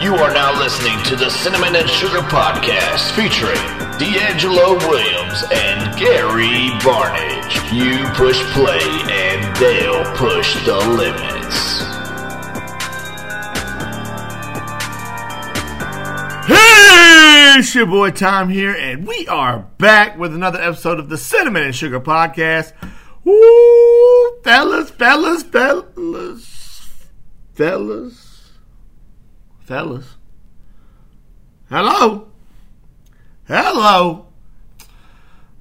You are now listening to the Cinnamon and Sugar Podcast featuring D'Angelo Williams and Gary Barnage. You push play and they'll push the limits. Hey, it's your boy Tom here, and we are back with another episode of the Cinnamon and Sugar Podcast. Woo, fellas, fellas, fellas, fellas, fellas. Hello, hello.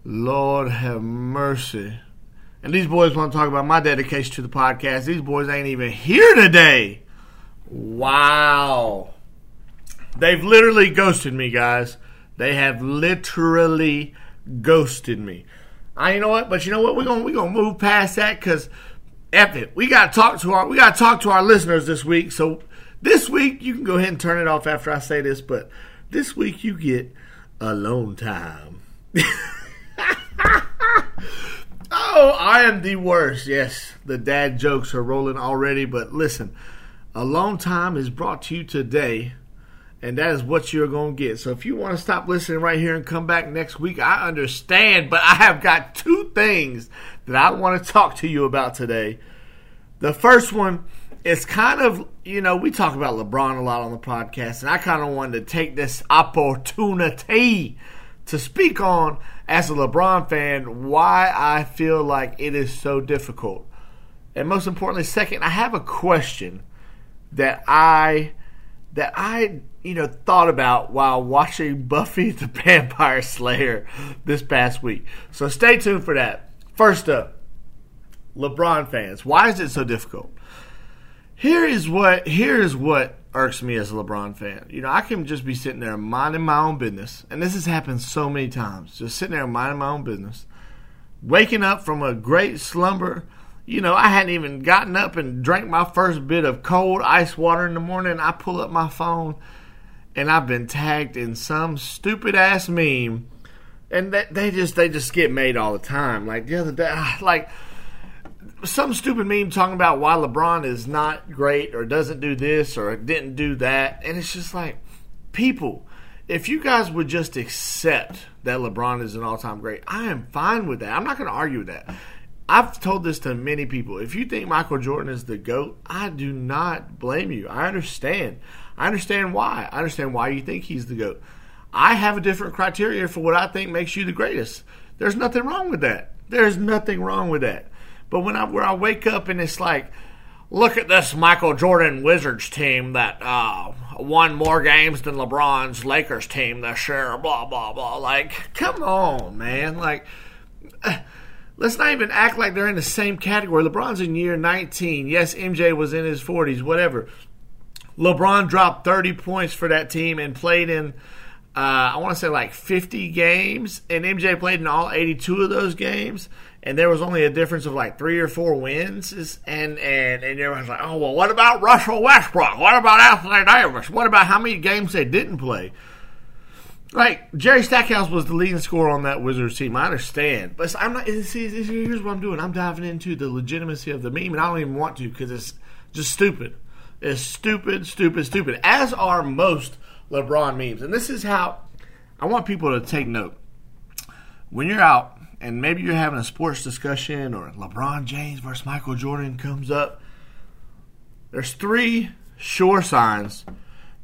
Lord have mercy. And these boys want to talk about my dedication to the podcast. These boys ain't even here today. Wow. They've literally ghosted me, guys. They have literally ghosted me. I you know what, but you know what? We're gonna we're gonna move past that because it. We gotta talk to our we gotta talk to our listeners this week. So this week you can go ahead and turn it off after I say this, but this week you get alone time. oh, I am the worst. Yes, the dad jokes are rolling already, but listen, alone time is brought to you today and that is what you're going to get. So if you want to stop listening right here and come back next week, I understand, but I have got two things that I want to talk to you about today. The first one is kind of, you know, we talk about LeBron a lot on the podcast, and I kind of wanted to take this opportunity to speak on, as a LeBron fan, why I feel like it is so difficult. And most importantly, second, I have a question that I that I you know thought about while watching Buffy the Vampire Slayer this past week. So stay tuned for that. First up, LeBron fans, why is it so difficult? Here is what here is what irks me as a LeBron fan. You know, I can just be sitting there minding my own business, and this has happened so many times. Just sitting there minding my own business, waking up from a great slumber. You know, I hadn't even gotten up and drank my first bit of cold ice water in the morning. I pull up my phone and I've been tagged in some stupid ass meme, and they, they just they just get made all the time. Like the other day, like some stupid meme talking about why LeBron is not great or doesn't do this or didn't do that, and it's just like people. If you guys would just accept that LeBron is an all-time great, I am fine with that. I'm not going to argue with that. I've told this to many people. If you think Michael Jordan is the GOAT, I do not blame you. I understand. I understand why. I understand why you think he's the GOAT. I have a different criteria for what I think makes you the greatest. There's nothing wrong with that. There's nothing wrong with that. But when I where I wake up and it's like, look at this Michael Jordan Wizards team that uh, won more games than LeBron's Lakers team this year, blah blah blah. Like, come on, man. Like let's not even act like they're in the same category. LeBron's in year 19. Yes, MJ was in his 40s, whatever. LeBron dropped 30 points for that team and played in, uh, I want to say like 50 games, and MJ played in all 82 of those games, and there was only a difference of like three or four wins. And and and everyone's like, oh well, what about Russell Westbrook? What about Anthony Davis? What about how many games they didn't play? Like Jerry Stackhouse was the leading scorer on that Wizards team. I understand, but I'm not. See, here's what I'm doing. I'm diving into the legitimacy of the meme, and I don't even want to because it's just stupid It's stupid, stupid, stupid, as are most LeBron memes. And this is how I want people to take note. When you're out and maybe you're having a sports discussion or LeBron James versus Michael Jordan comes up, there's three sure signs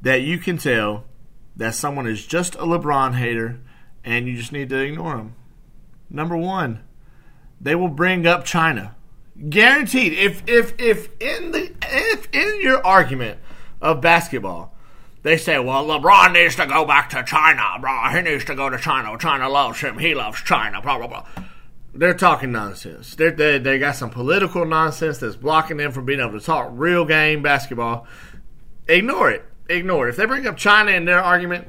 that you can tell that someone is just a LeBron hater and you just need to ignore them. Number one, they will bring up China. Guaranteed. If if if in the if in your argument of basketball, they say, well, LeBron needs to go back to China, bro. He needs to go to China. China loves him. He loves China. Blah blah blah. They're talking nonsense. They're, they they got some political nonsense that's blocking them from being able to talk real game basketball. Ignore it. Ignore it. If they bring up China in their argument,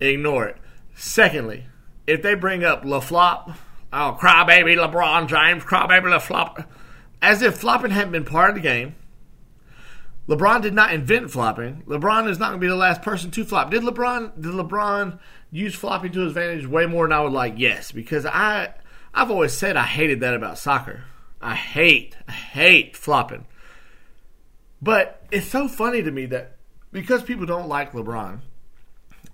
ignore it. Secondly, if they bring up LaFlop, oh, crybaby LeBron James, crybaby LaFlop as if flopping hadn't been part of the game. LeBron did not invent flopping. LeBron is not going to be the last person to flop. Did LeBron did LeBron use flopping to his advantage way more than I would like? Yes, because I I've always said I hated that about soccer. I hate I hate flopping. But it's so funny to me that because people don't like LeBron,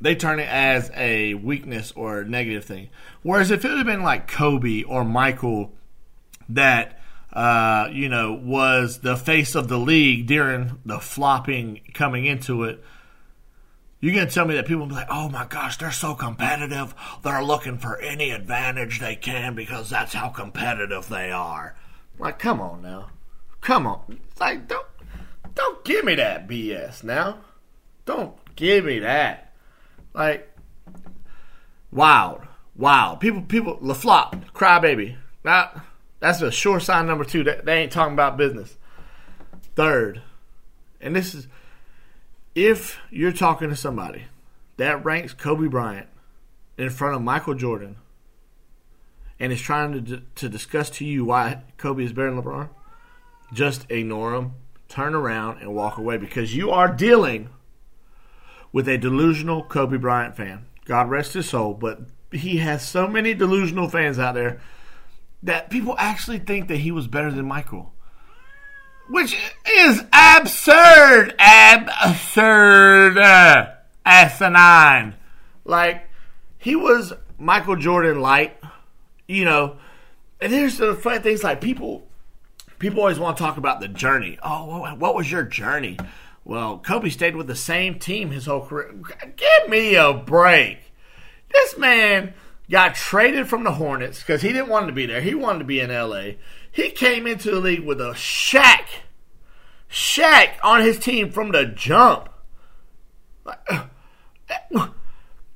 they turn it as a weakness or a negative thing. Whereas if it had been like Kobe or Michael that uh, you know was the face of the league during the flopping coming into it, you're gonna tell me that people will be like, "Oh my gosh, they're so competitive. They're looking for any advantage they can because that's how competitive they are." Like, come on now, come on. It's like don't don't give me that BS now. Don't give me that. Like, wild, wild. People, people, LaFlop, crybaby. Now, that's a sure sign number two. That they ain't talking about business. Third, and this is if you're talking to somebody that ranks Kobe Bryant in front of Michael Jordan and is trying to, to discuss to you why Kobe is better than LeBron, just ignore them, turn around, and walk away because you are dealing with a delusional Kobe Bryant fan. God rest his soul, but he has so many delusional fans out there that people actually think that he was better than Michael. Which is absurd. Absurd. Asinine. Like, he was Michael Jordan light, you know. And here's the funny things like people people always want to talk about the journey. Oh, what was your journey? Well, Kobe stayed with the same team his whole career. Give me a break. This man got traded from the Hornets because he didn't want to be there. He wanted to be in LA. He came into the league with a Shaq, Shaq on his team from the jump.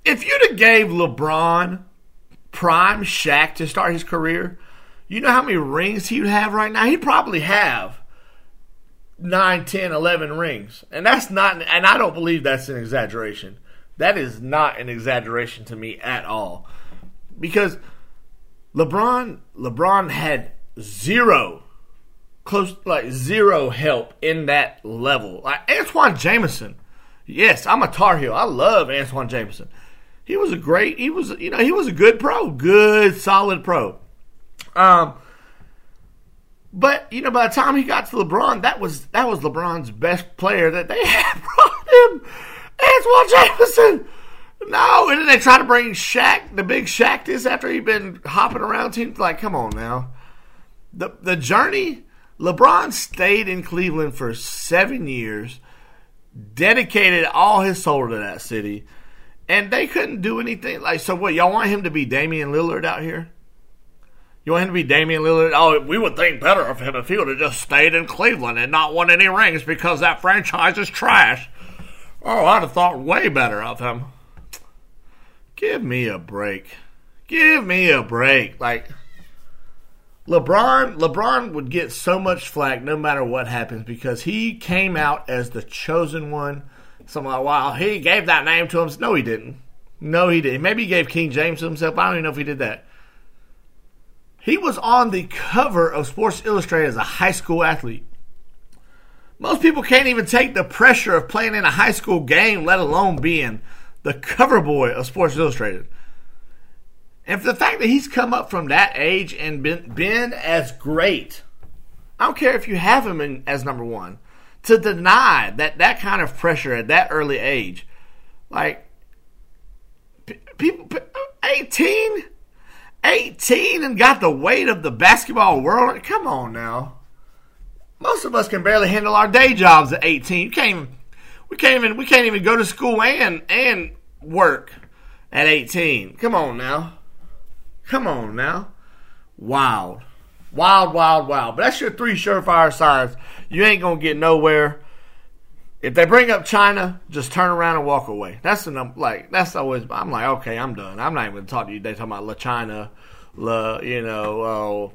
If you'd have gave LeBron prime Shaq to start his career, you know how many rings he'd have right now? He'd probably have 9, 10, 11 rings. And that's not, and I don't believe that's an exaggeration. That is not an exaggeration to me at all. Because LeBron, LeBron had zero, close, like zero help in that level. Like Antawn Jamison. Yes, I'm a Tar Heel. I love Antawn Jamison. He was a great, he was, you know, he was a good pro, good, solid pro. Um, but you know, by the time he got to LeBron, that was that was LeBron's best player that they had brought him. Antawn Jamison. No, and then they try to bring Shaq, the big Shaq, this after he'd been hopping around teams. Like, come on now. The the journey. LeBron stayed in Cleveland for seven years, dedicated all his soul to that city, and they couldn't do anything. Like, so what? Y'all want him to be Damian Lillard out here? You want him to be Damian Lillard? Oh, we would think better of him if he would have just stayed in Cleveland and not won any rings because that franchise is trash. Oh, I'd have thought way better of him. Give me a break. Give me a break. Like LeBron, LeBron would get so much flack no matter what happens because he came out as the chosen one. Some like, wow, he gave that name to him. No, he didn't. No, he didn't. Maybe he gave King James to himself. I don't even know if he did that. He was on the cover of Sports Illustrated as a high school athlete. Most people can't even take the pressure of playing in a high school game, let alone being the cover boy of Sports Illustrated. And for the fact that he's come up from that age and been, been as great, I don't care if you have him in, as number one, to deny that that kind of pressure at that early age, like people, 18, 18 and got the weight of the basketball world. Come on now. Most of us can barely handle our day jobs at 18. You can't even, we can't even we can't even go to school and and work at 18. Come on now. Come on now. Wild. Wild, wild, wild. But that's your three surefire signs. You ain't gonna get nowhere. If they bring up China, just turn around and walk away. That's the number. Like that's always. I'm like, okay, I'm done. I'm not even gonna talk to you. They talking about La China, La, you know, oh,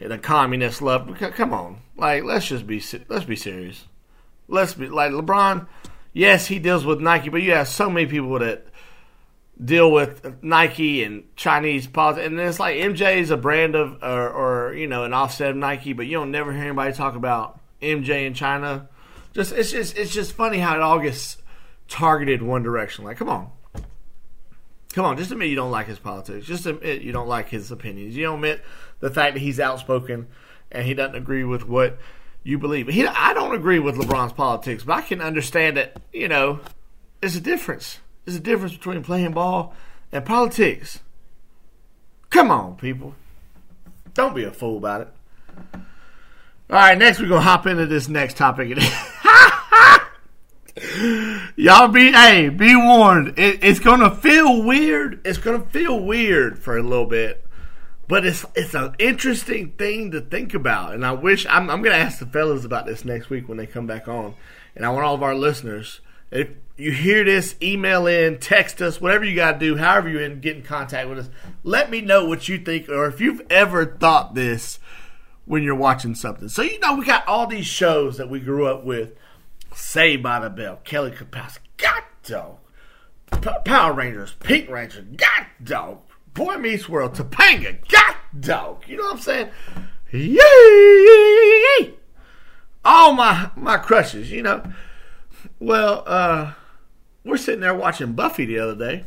the communist love. Come on, like let's just be let's be serious. Let's be like LeBron. Yes, he deals with Nike, but you have so many people that deal with Nike and Chinese politics, and it's like MJ is a brand of or, or you know an offset of Nike, but you don't never hear anybody talk about MJ in China just it's just it's just funny how it all gets targeted one direction. Like, come on, come on, just admit you don't like his politics. Just admit you don't like his opinions. You don't admit the fact that he's outspoken and he doesn't agree with what you believe. He, I don't agree with LeBron's politics, but I can understand that, you know, there's a difference. There's a difference between playing ball and politics. Come on, people. Don't be a fool about it. All right, next we're to hop into this next topic. Y'all be, hey, be warned. It, it's to feel weird. It's to feel weird for a little bit but it's it's an interesting thing to think about, and I wish I'm, I'm going to ask the fellas about this next week when they come back on, and I want all of our listeners if you hear this, email in, text us, whatever you got to do, however you in, get in contact with us. Let me know what you think, or if you've ever thought this when you're watching something. So you know we got all these shows that we grew up with: Saved by the Bell, Kelly Kapowski, God Dog, P- Power Rangers, Pink Ranger, God Dog, Boy Meets World, Topanga, God Dog. You know what I'm saying? Yay! All my my crushes, you know. Well, uh, we're sitting there watching Buffy the other day,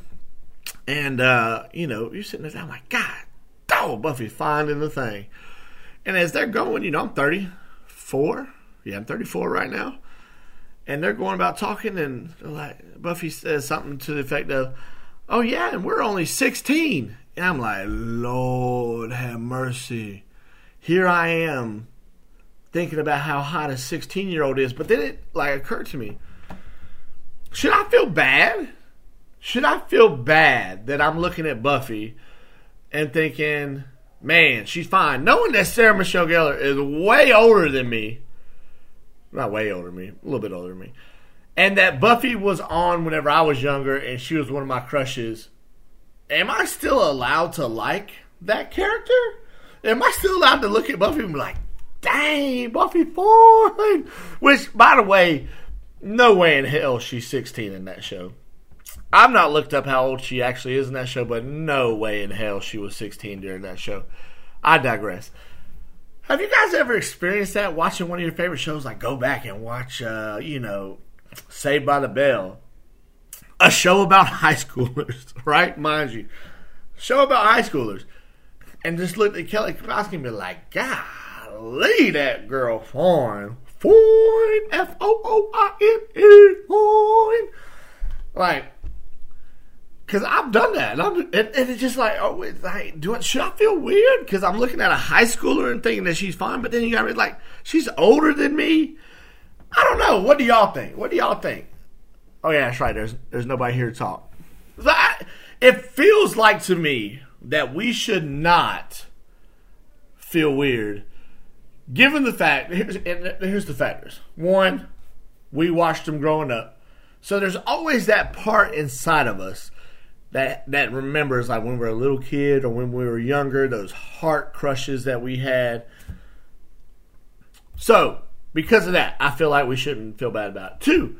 and uh, you know, you're sitting there, I'm like, God, dog, Buffy's finding the thing. And as they're going, you know, I'm 34. Yeah, I'm 34 right now. And they're going about talking, and like Buffy says something to the effect of, "Oh yeah, and we're only 16." And I'm like, Lord have mercy. Here I am thinking about how hot a 16 year old is, but then it like occurred to me should I feel bad? Should I feel bad that I'm looking at Buffy and thinking, man, she's fine, knowing that Sarah Michelle Gellar is way older than me? Not way older than me, a little bit older than me. And that Buffy was on whenever I was younger and she was one of my crushes. Am I still allowed to like that character? Am I still allowed to look at Buffy and be like, dang, Buffy Ford? Which, by the way, no way in hell she's 16 in that show. I've not looked up how old she actually is in that show, but no way in hell she was 16 during that show. I digress. Have you guys ever experienced that watching one of your favorite shows? Like go back and watch, uh, you know, Saved by the Bell, a show about high schoolers, right? Mind you, show about high schoolers, and just look at Kelly Kapowski and be like, "Golly, that girl fine, fine, F O O I N E, fine." Like, because I've done that, and, I'm, and, and, it's just like, oh, it's like, do I, should I feel weird? Because I'm looking at a high schooler and thinking that she's fine, but then you got me like, she's older than me. I don't know. What do y'all think? What do y'all think? Oh yeah, that's right. There's there's nobody here to talk. That, it feels like to me that we should not feel weird, given the fact. Here's, here's the factors. One, we watched them growing up, so there's always that part inside of us that that remembers like when we were a little kid or when we were younger, those heart crushes that we had. So because of that, I feel like we shouldn't feel bad about it. Two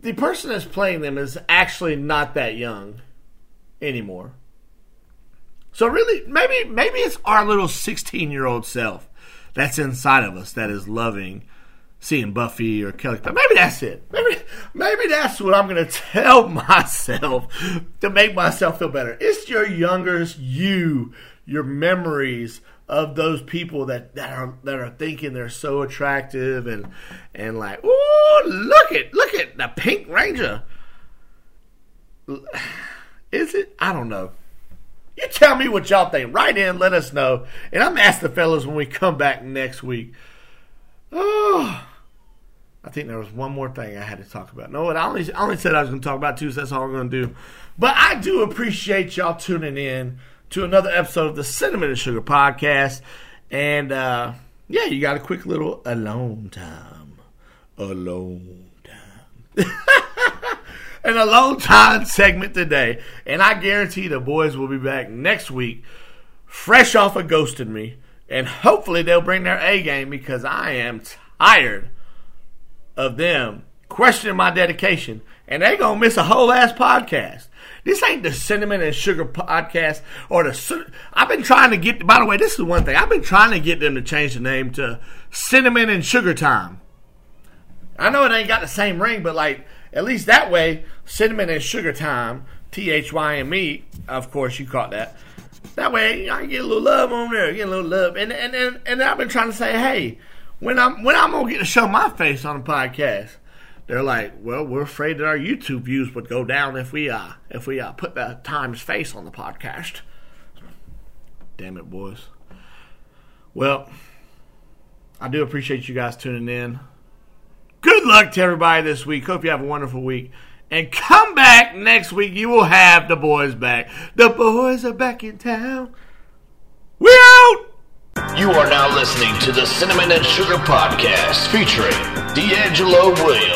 the person that's playing them is actually not that young anymore. So really, maybe maybe it's our little sixteen-year-old self that's inside of us that is loving seeing Buffy or Kelly. But maybe that's it. Maybe maybe that's what I'm going to tell myself to make myself feel better. It's your younger you, your memories of those people that, that are that are thinking they're so attractive and and like, oh look at look at the Pink Ranger. Is it? I don't know. You tell me what y'all think. Write in, let us know. And I'm ask the fellas when we come back next week. Oh, I think there was one more thing I had to talk about. No, what I only I only said I was going to talk about two, so that's all I'm going to do. But I do appreciate y'all tuning in to another episode of the Cinnamon and Sugar Podcast. And uh, yeah, you got a quick little alone time. Alone time. An alone time segment today. And I guarantee the boys will be back next week, fresh off of ghosting me. And hopefully they'll bring their A game because I am tired of them questioning my dedication. And they going to miss a whole ass podcast. This ain't the cinnamon and sugar podcast or the. I've been trying to get. By the way, this is one thing I've been trying to get them to change the name to cinnamon and sugar time. I know it ain't got the same ring, but like at least that way, cinnamon and sugar time. T H Y M E. Of course, you caught that. That way, I get a little love on there, get a little love, and and and, and I've been trying to say, hey, when I'm when I'm gonna get to show my face on a podcast. They're like, well, we're afraid that our YouTube views would go down if we uh if we uh put the Times face on the podcast. Damn it, boys. Well, I do appreciate you guys tuning in. Good luck to everybody this week. Hope you have a wonderful week. And come back next week. You will have the boys back. The boys are back in town. We out! You are now listening to the Cinnamon and Sugar Podcast featuring D'Angelo Williams